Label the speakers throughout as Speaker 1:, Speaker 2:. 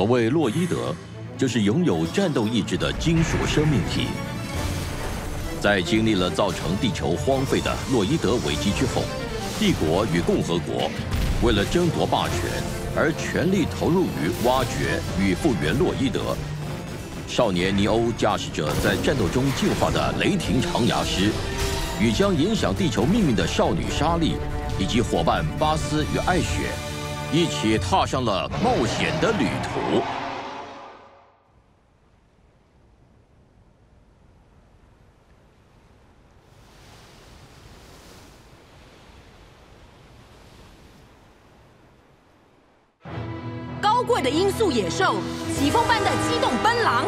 Speaker 1: 所谓洛伊德，就是拥有战斗意志的金属生命体。在经历了造成地球荒废的洛伊德危机之后，帝国与共和国为了争夺霸权而全力投入于挖掘与复原洛伊德。少年尼欧驾驶着在战斗中进化的雷霆长牙狮，与将影响地球命运的少女莎莉，以及伙伴巴斯与艾雪。一起踏上了冒险的旅途。
Speaker 2: 高贵的音速野兽，疾风般的机动奔狼。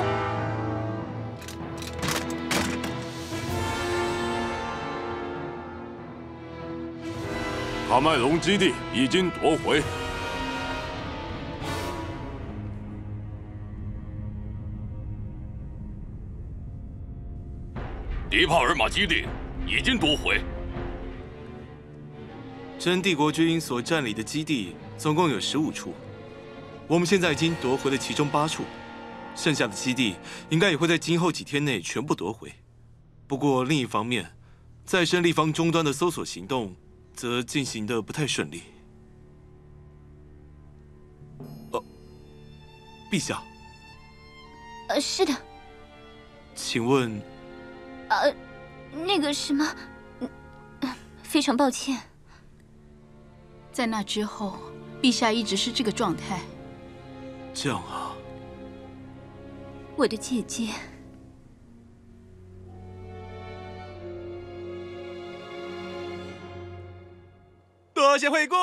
Speaker 3: 卡麦隆基地已经夺回。
Speaker 4: 迪帕尔玛基地已经夺回。
Speaker 5: 真帝国军所占领的基地总共有十五处，我们现在已经夺回了其中八处，剩下的基地应该也会在今后几天内全部夺回。不过另一方面，在生立方终端的搜索行动则进行的不太顺利。哦，陛下。
Speaker 6: 呃，是的。
Speaker 5: 请问。
Speaker 6: 呃，那个什么，非常抱歉。
Speaker 2: 在那之后，陛下一直是这个状态。
Speaker 5: 这样啊，
Speaker 6: 我的姐姐。
Speaker 7: 多谢惠顾，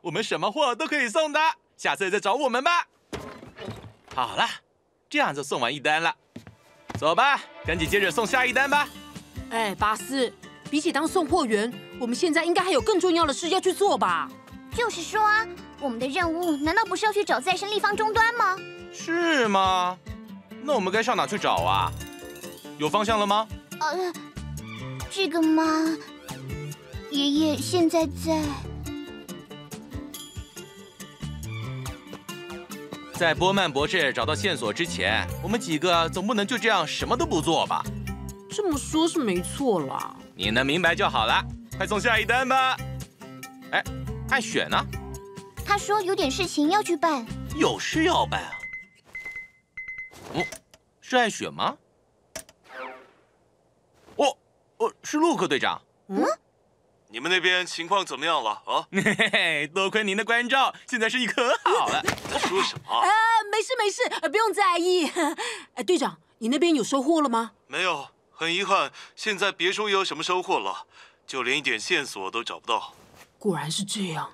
Speaker 7: 我们什么货都可以送的，下次再找我们吧。好了，这样就送完一单了。走吧，赶紧接着送下一单吧。
Speaker 2: 哎，巴斯，比起当送货员，我们现在应该还有更重要的事要去做吧？
Speaker 6: 就是说啊，我们的任务难道不是要去找再生立方终端吗？
Speaker 7: 是吗？那我们该上哪去找啊？有方向了吗？
Speaker 6: 呃，这个吗？爷爷现在在。
Speaker 7: 在波曼博士找到线索之前，我们几个总不能就这样什么都不做吧？
Speaker 2: 这么说，是没错啦。
Speaker 7: 你能明白就好了。快送下一单吧。哎，艾雪呢？
Speaker 6: 他说有点事情要去办。
Speaker 7: 有事要办啊？哦，是艾雪吗？哦，哦，是陆克队长。
Speaker 6: 嗯。
Speaker 5: 你们那边情况怎么样了啊？
Speaker 7: 嘿嘿，多亏您的关照，现在生意可好了。
Speaker 5: 说什么？
Speaker 2: 啊，没事没事，不用在意。哎，队长，你那边有收获了吗？
Speaker 5: 没有，很遗憾，现在别说有什么收获了，就连一点线索都找不到。
Speaker 2: 果然是这样。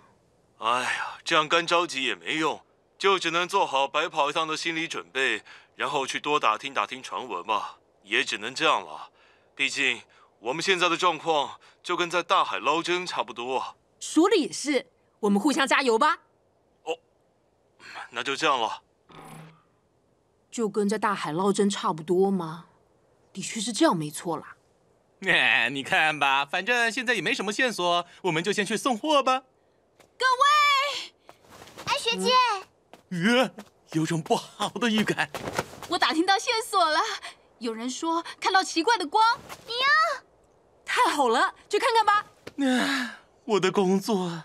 Speaker 5: 哎呀，这样干着急也没用，就只能做好白跑一趟的心理准备，然后去多打听打听传闻吧。也只能这样了，毕竟。我们现在的状况就跟在大海捞针差不多。
Speaker 2: 说的也是，我们互相加油吧。
Speaker 5: 哦，那就这样了。
Speaker 2: 就跟在大海捞针差不多吗？的确是这样，没错啦。
Speaker 7: 哎，你看吧，反正现在也没什么线索，我们就先去送货吧。
Speaker 6: 各位，安学姐。
Speaker 7: 嗯，有种不好的预感。
Speaker 3: 我打听到线索了，有人说看到奇怪的光。你呀，太好了，去看看吧。
Speaker 7: 啊，我的工作。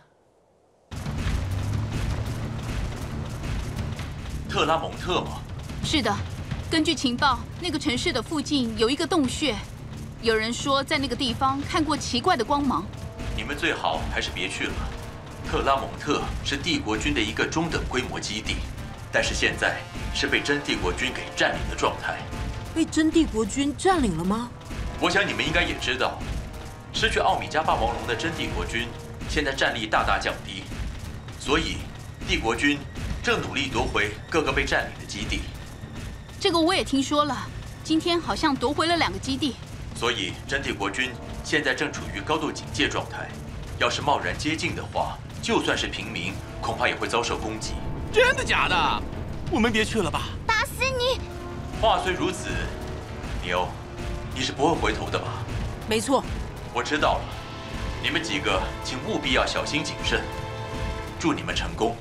Speaker 8: 特拉蒙特吗？
Speaker 3: 是的，根据情报，那个城市的附近有一个洞穴，有人说在那个地方看过奇怪的光芒。
Speaker 8: 你们最好还是别去了。特拉蒙特是帝国军的一个中等规模基地，但是现在是被真帝国军给占领的状态。
Speaker 3: 被真帝国军占领了吗？
Speaker 8: 我想你们应该也知道，失去奥米加霸王龙的真帝国军现在战力大大降低，所以帝国军正努力夺回各个被占领的基地。
Speaker 3: 这个我也听说了，今天好像夺回了两个基地。
Speaker 8: 所以真帝国军现在正处于高度警戒状态，要是贸然接近的话，就算是平民，恐怕也会遭受攻击。
Speaker 7: 真的假的？我们别去了吧。
Speaker 8: 话虽如此，牛，你是不会回头的吧？
Speaker 3: 没错。
Speaker 8: 我知道了，你们几个请务必要小心谨慎。祝你们成功。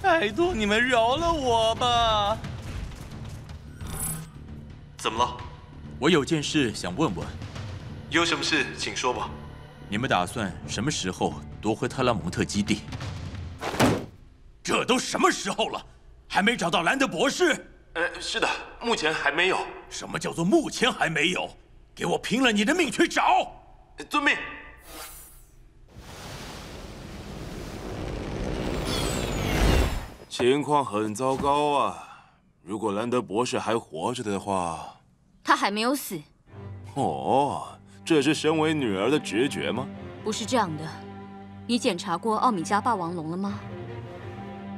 Speaker 7: 拜托你们饶了我吧。
Speaker 8: 怎么了？我有件事想问问。
Speaker 9: 有什么事，请说吧。
Speaker 8: 你们打算什么时候夺回特拉蒙特基地？
Speaker 10: 这都什么时候了，还没找到兰德博士？
Speaker 9: 呃，是的，目前还没有。
Speaker 10: 什么叫做目前还没有？给我拼了你的命去找！
Speaker 9: 遵命。情况很糟糕啊！如果兰德博士还活着的话，
Speaker 11: 他还没有死。
Speaker 9: 哦，这是身为女儿的直觉吗？
Speaker 11: 不是这样的。你检查过奥米加霸王龙了吗？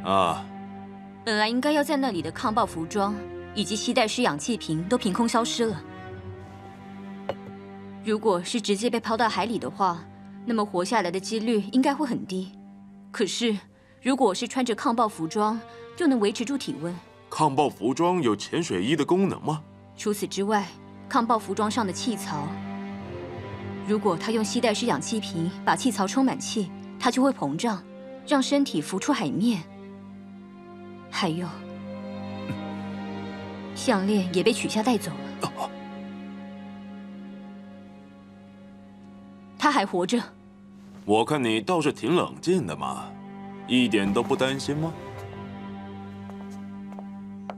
Speaker 9: 啊。
Speaker 11: 本来应该要在那里的抗爆服装以及吸带式氧气瓶都凭空消失了。如果是直接被抛到海里的话，那么活下来的几率应该会很低。可是，如果是穿着抗爆服装，就能维持住体温。
Speaker 9: 抗爆服装有潜水衣的功能吗？
Speaker 11: 除此之外，抗爆服装上的气槽，如果他用吸带式氧气瓶把气槽充满气，它就会膨胀，让身体浮出海面。还有，项链也被取下带走了。他还活着。
Speaker 9: 我看你倒是挺冷静的嘛，一点都不担心吗？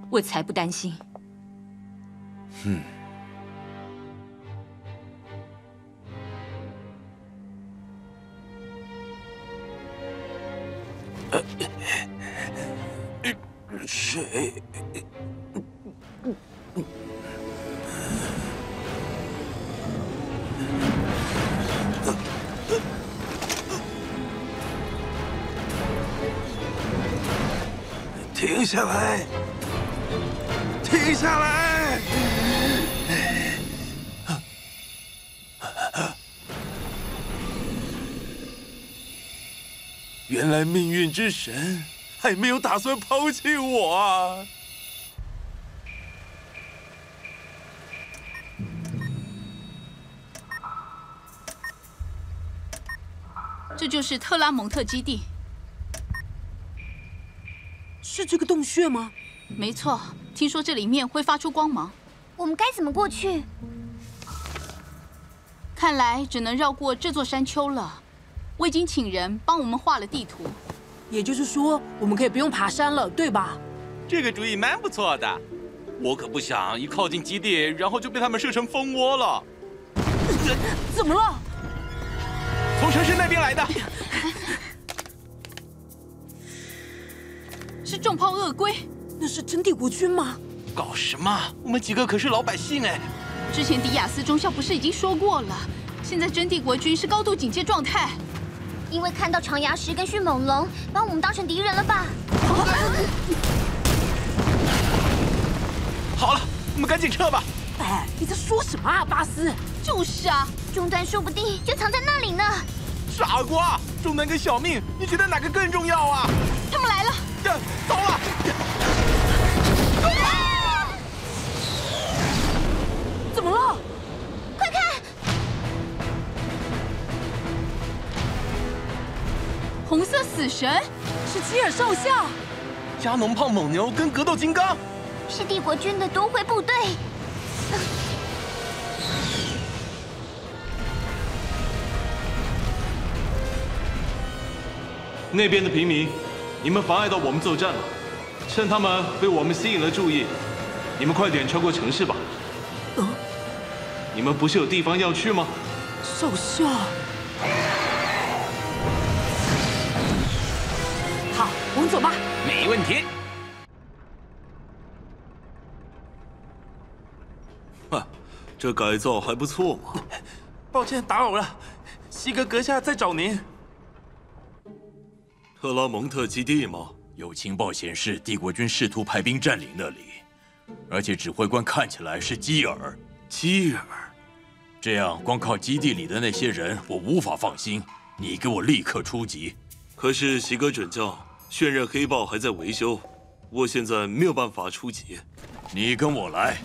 Speaker 11: 我才不担心。
Speaker 9: 嗯。谁。停下来！停下来！原来命运之神还没有打算抛弃我啊！
Speaker 3: 这就是特拉蒙特基地。是这个洞穴吗？没错，听说这里面会发出光芒。
Speaker 6: 我们该怎么过去？
Speaker 3: 看来只能绕过这座山丘了。我已经请人帮我们画了地图，也就是说，我们可以不用爬山了，对吧？
Speaker 7: 这个主意蛮不错的。我可不想一靠近基地，然后就被他们射成蜂窝了。
Speaker 3: 怎么了？
Speaker 7: 从城市那边来的。
Speaker 3: 是重炮鳄龟，那是真帝国军吗？
Speaker 7: 搞什么？我们几个可是老百姓哎！
Speaker 3: 之前迪亚斯中校不是已经说过了？现在真帝国军是高度警戒状态，
Speaker 6: 因为看到长牙石跟迅猛龙，把我们当成敌人了吧？
Speaker 7: 好了，我们赶紧撤吧！
Speaker 3: 哎，你在说什么啊，巴斯？就是啊，
Speaker 6: 中端说不定就藏在那里呢。
Speaker 7: 傻瓜，中端跟小命，你觉得哪个更重要啊？
Speaker 3: 他们来了。
Speaker 7: 走了！
Speaker 3: 红色死神是基尔少校。
Speaker 7: 加农炮猛牛跟格斗金刚，
Speaker 6: 是帝国军的夺回部队。
Speaker 5: 那边的平民，你们妨碍到我们作战了。趁他们被我们吸引了注意，你们快点穿过城市吧。
Speaker 2: 嗯，
Speaker 5: 你们不是有地方要去吗？
Speaker 2: 少校，们走吧。
Speaker 7: 没问题。
Speaker 5: 哈，这改造还不错嘛。
Speaker 7: 抱歉打扰了，西格阁下在找您。
Speaker 5: 特拉蒙特基地吗？
Speaker 1: 有情报显示，帝国军试图派兵占领那里，而且指挥官看起来是基尔。
Speaker 5: 基尔，
Speaker 1: 这样光靠基地里的那些人，我无法放心。你给我立刻出击。
Speaker 5: 可是西格准将，渲染黑豹还在维修，我现在没有办法出击。
Speaker 1: 你跟我来。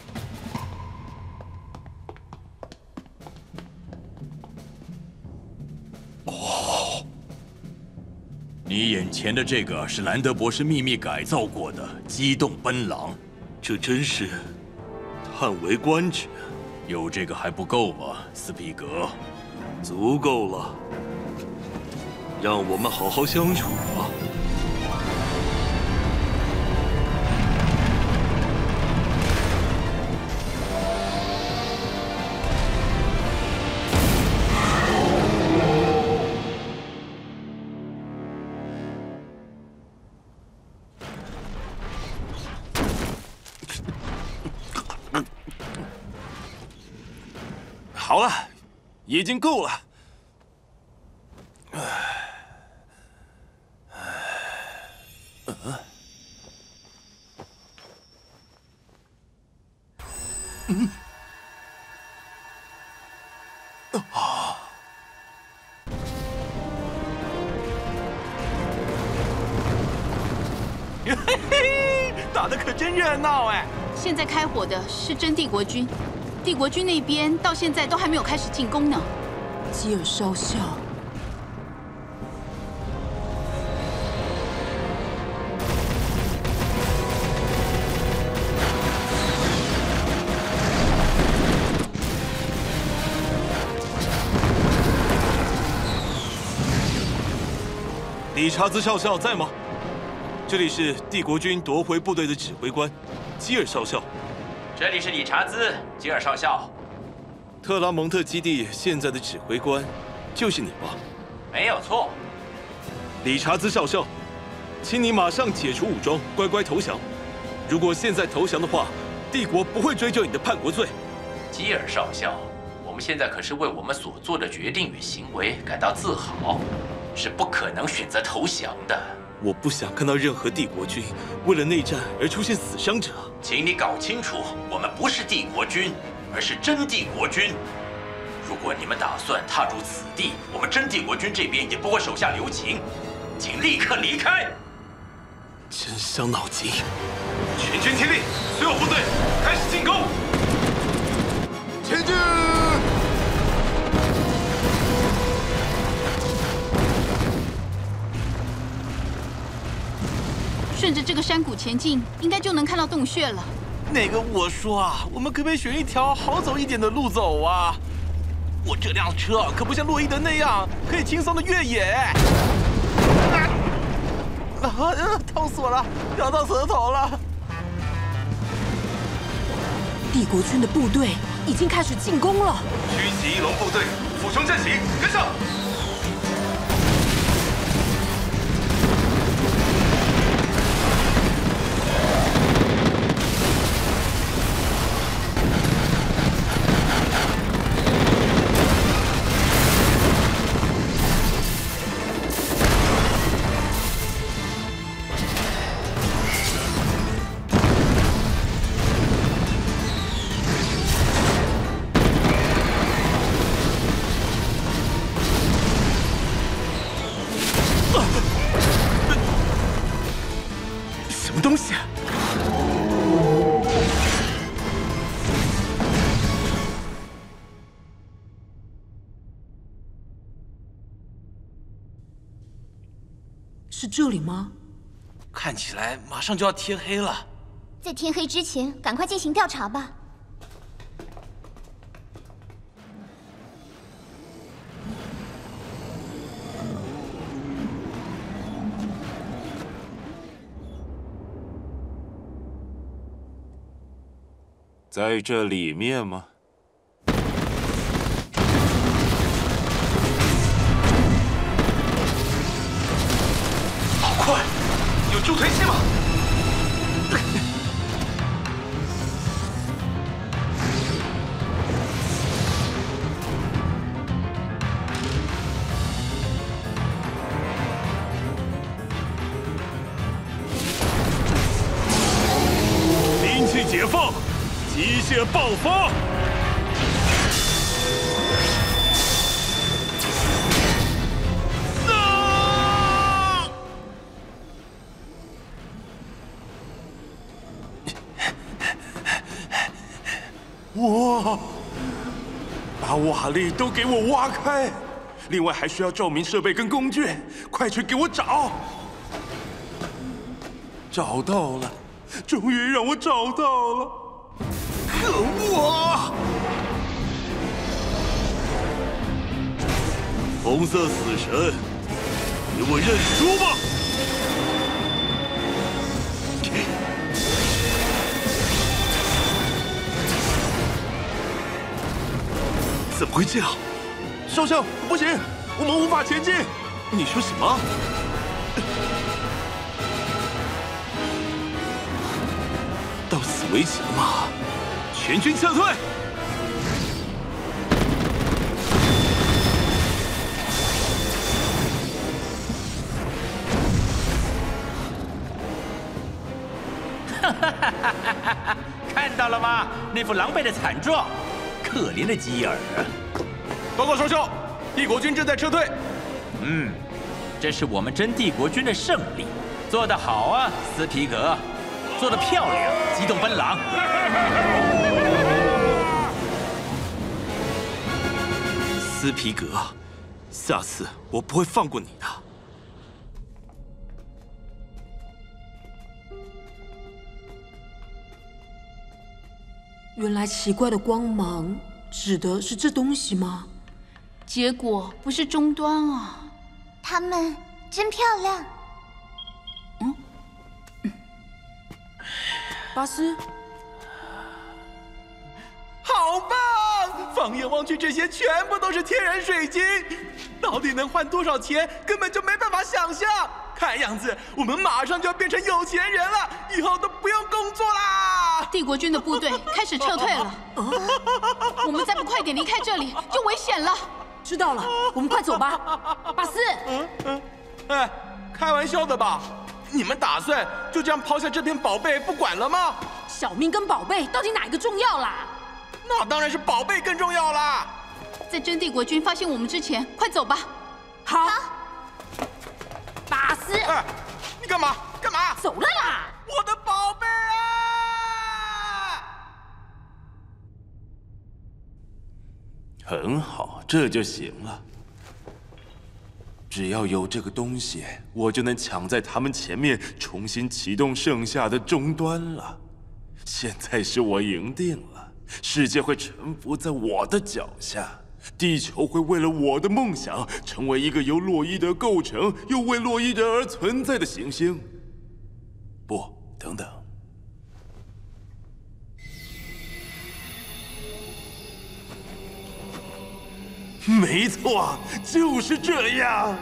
Speaker 1: 哦你眼前的这个是兰德博士秘密改造过的机动奔狼，
Speaker 5: 这真是叹为观止。
Speaker 1: 有这个还不够吗，斯皮格？
Speaker 5: 足够了，让我们好好相
Speaker 7: 处已经够了。唉，唉，嗯，啊，嘿嘿，打的可真热闹哎！
Speaker 2: 现在开火的是真帝国军。帝国军那边到现在都还没有开始进攻呢。基尔少校，
Speaker 5: 理查兹少校在吗？这里是帝国军夺回部队的指挥官，基尔少校。
Speaker 8: 这里是理查兹，吉尔少校。
Speaker 5: 特拉蒙特基地现在的指挥官就是你吧？
Speaker 8: 没有错。
Speaker 5: 理查兹少校，请你马上解除武装，乖乖投降。如果现在投降的话，帝国不会追究你的叛国罪。
Speaker 8: 基尔少校，我们现在可是为我们所做的决定与行为感到自豪，是不可能选择投降的。
Speaker 5: 我不想看到任何帝国军为了内战而出现死伤者。
Speaker 8: 请你搞清楚，我们不是帝国军，而是真帝国军。如果你们打算踏入此地，我们真帝国军这边也不会手下留情，请立刻离开。
Speaker 5: 真伤脑筋！
Speaker 3: 全军听令，所有部队开始进攻！前进！
Speaker 2: 顺着这个山谷前进，应该就能看到洞穴了。
Speaker 7: 那个我说啊，我们可不可以选一条好走一点的路走啊？我这辆车可不像洛伊德那样可以轻松的越野。啊！啊！痛死我了，咬到舌头了。
Speaker 2: 帝国军的部队已经开始进攻了。
Speaker 3: 狙击翼龙部队，俯冲阵型，跟上。
Speaker 7: 什么东西啊？
Speaker 2: 是这里吗？
Speaker 7: 看起来马上就要天黑了。
Speaker 6: 在天黑之前，赶快进行调查吧。
Speaker 9: 在这里面吗？
Speaker 3: 好快，有助推器
Speaker 4: 吗？
Speaker 9: 哇！把瓦砾都给我挖开！另外还需要照明设备跟工具，快去给我找！找到了，终于让我找到了！可恶啊！
Speaker 3: 红色死神，给我认输吧！怎么会这样？
Speaker 9: 少校，不行，我们无法前进。
Speaker 3: 你说什么？到此为止了吗？全军撤退！
Speaker 8: 哈哈哈哈！看到了吗？那副狼狈的惨状，可怜的基尔。
Speaker 7: 报告少校，帝国军正在撤退。
Speaker 8: 嗯，这是我们真帝国军的胜利，做得好啊，斯皮格，做得漂亮，机动奔狼。
Speaker 5: 斯皮格，下次我不会放过你的。
Speaker 2: 原来奇怪的光芒指的是这东西吗？结果不是终端啊！
Speaker 6: 它们真漂亮。
Speaker 2: 嗯，巴斯。
Speaker 7: 好棒！放眼望去，这些全部都是天然水晶，到底能换多少钱，根本就没办法想象。看样子，我们马上就要变成有钱人了，以后都不用工作啦！
Speaker 2: 帝国军的部队开始撤退了，我们再不快点离开这里，就危险了。知道了，我们快走吧。巴斯，
Speaker 7: 嗯嗯，哎，开玩笑的吧？你们打算就这样抛下这片宝贝不管了吗？
Speaker 2: 小命跟宝贝到底哪一个重要啦？
Speaker 7: 那当然是宝贝更重要啦！
Speaker 2: 在真帝国军发现我们之前，快走吧。好，巴斯，
Speaker 7: 哎，你干嘛？干嘛？
Speaker 2: 走了啦！
Speaker 7: 我的宝贝啊！
Speaker 9: 很好，这就行了。只要有这个东西，我就能抢在他们前面，重新启动剩下的终端了。现在是我赢定了。世界会臣服在我的脚下，地球会为了我的梦想成为一个由洛伊德构成又为洛伊德而存在的行星。不，等等，没错，就是这样。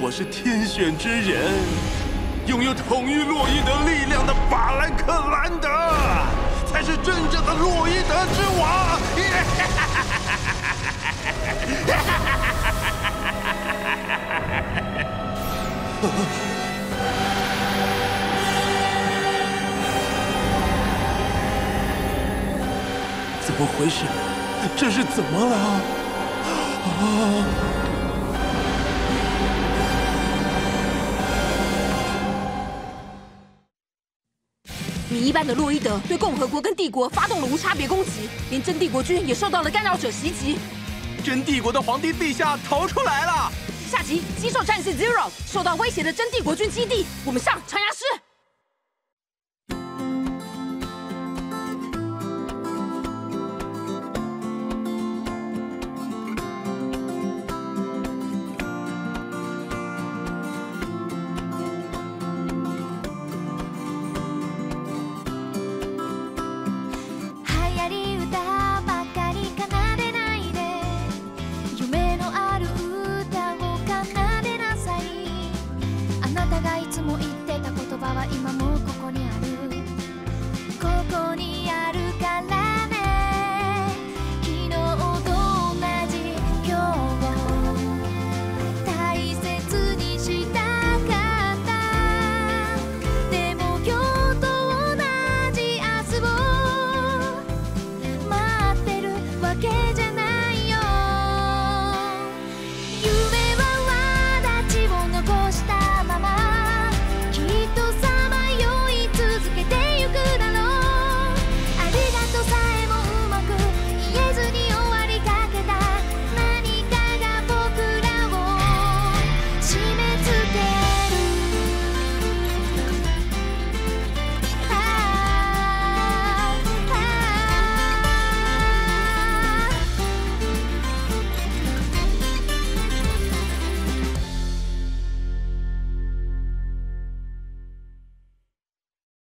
Speaker 9: 我是天选之人，拥有统御洛伊德力量的法兰克兰德。才是真正的洛伊德之王！怎么回事？这是怎么了？啊！
Speaker 2: 米一般的洛伊德对共和国跟帝国发动了无差别攻击，连真帝国军也受到了干扰者袭击。
Speaker 7: 真帝国的皇帝陛下逃出来了。
Speaker 2: 下集，棘手战士 Zero 受到威胁的真帝国军基地，我们上长牙石。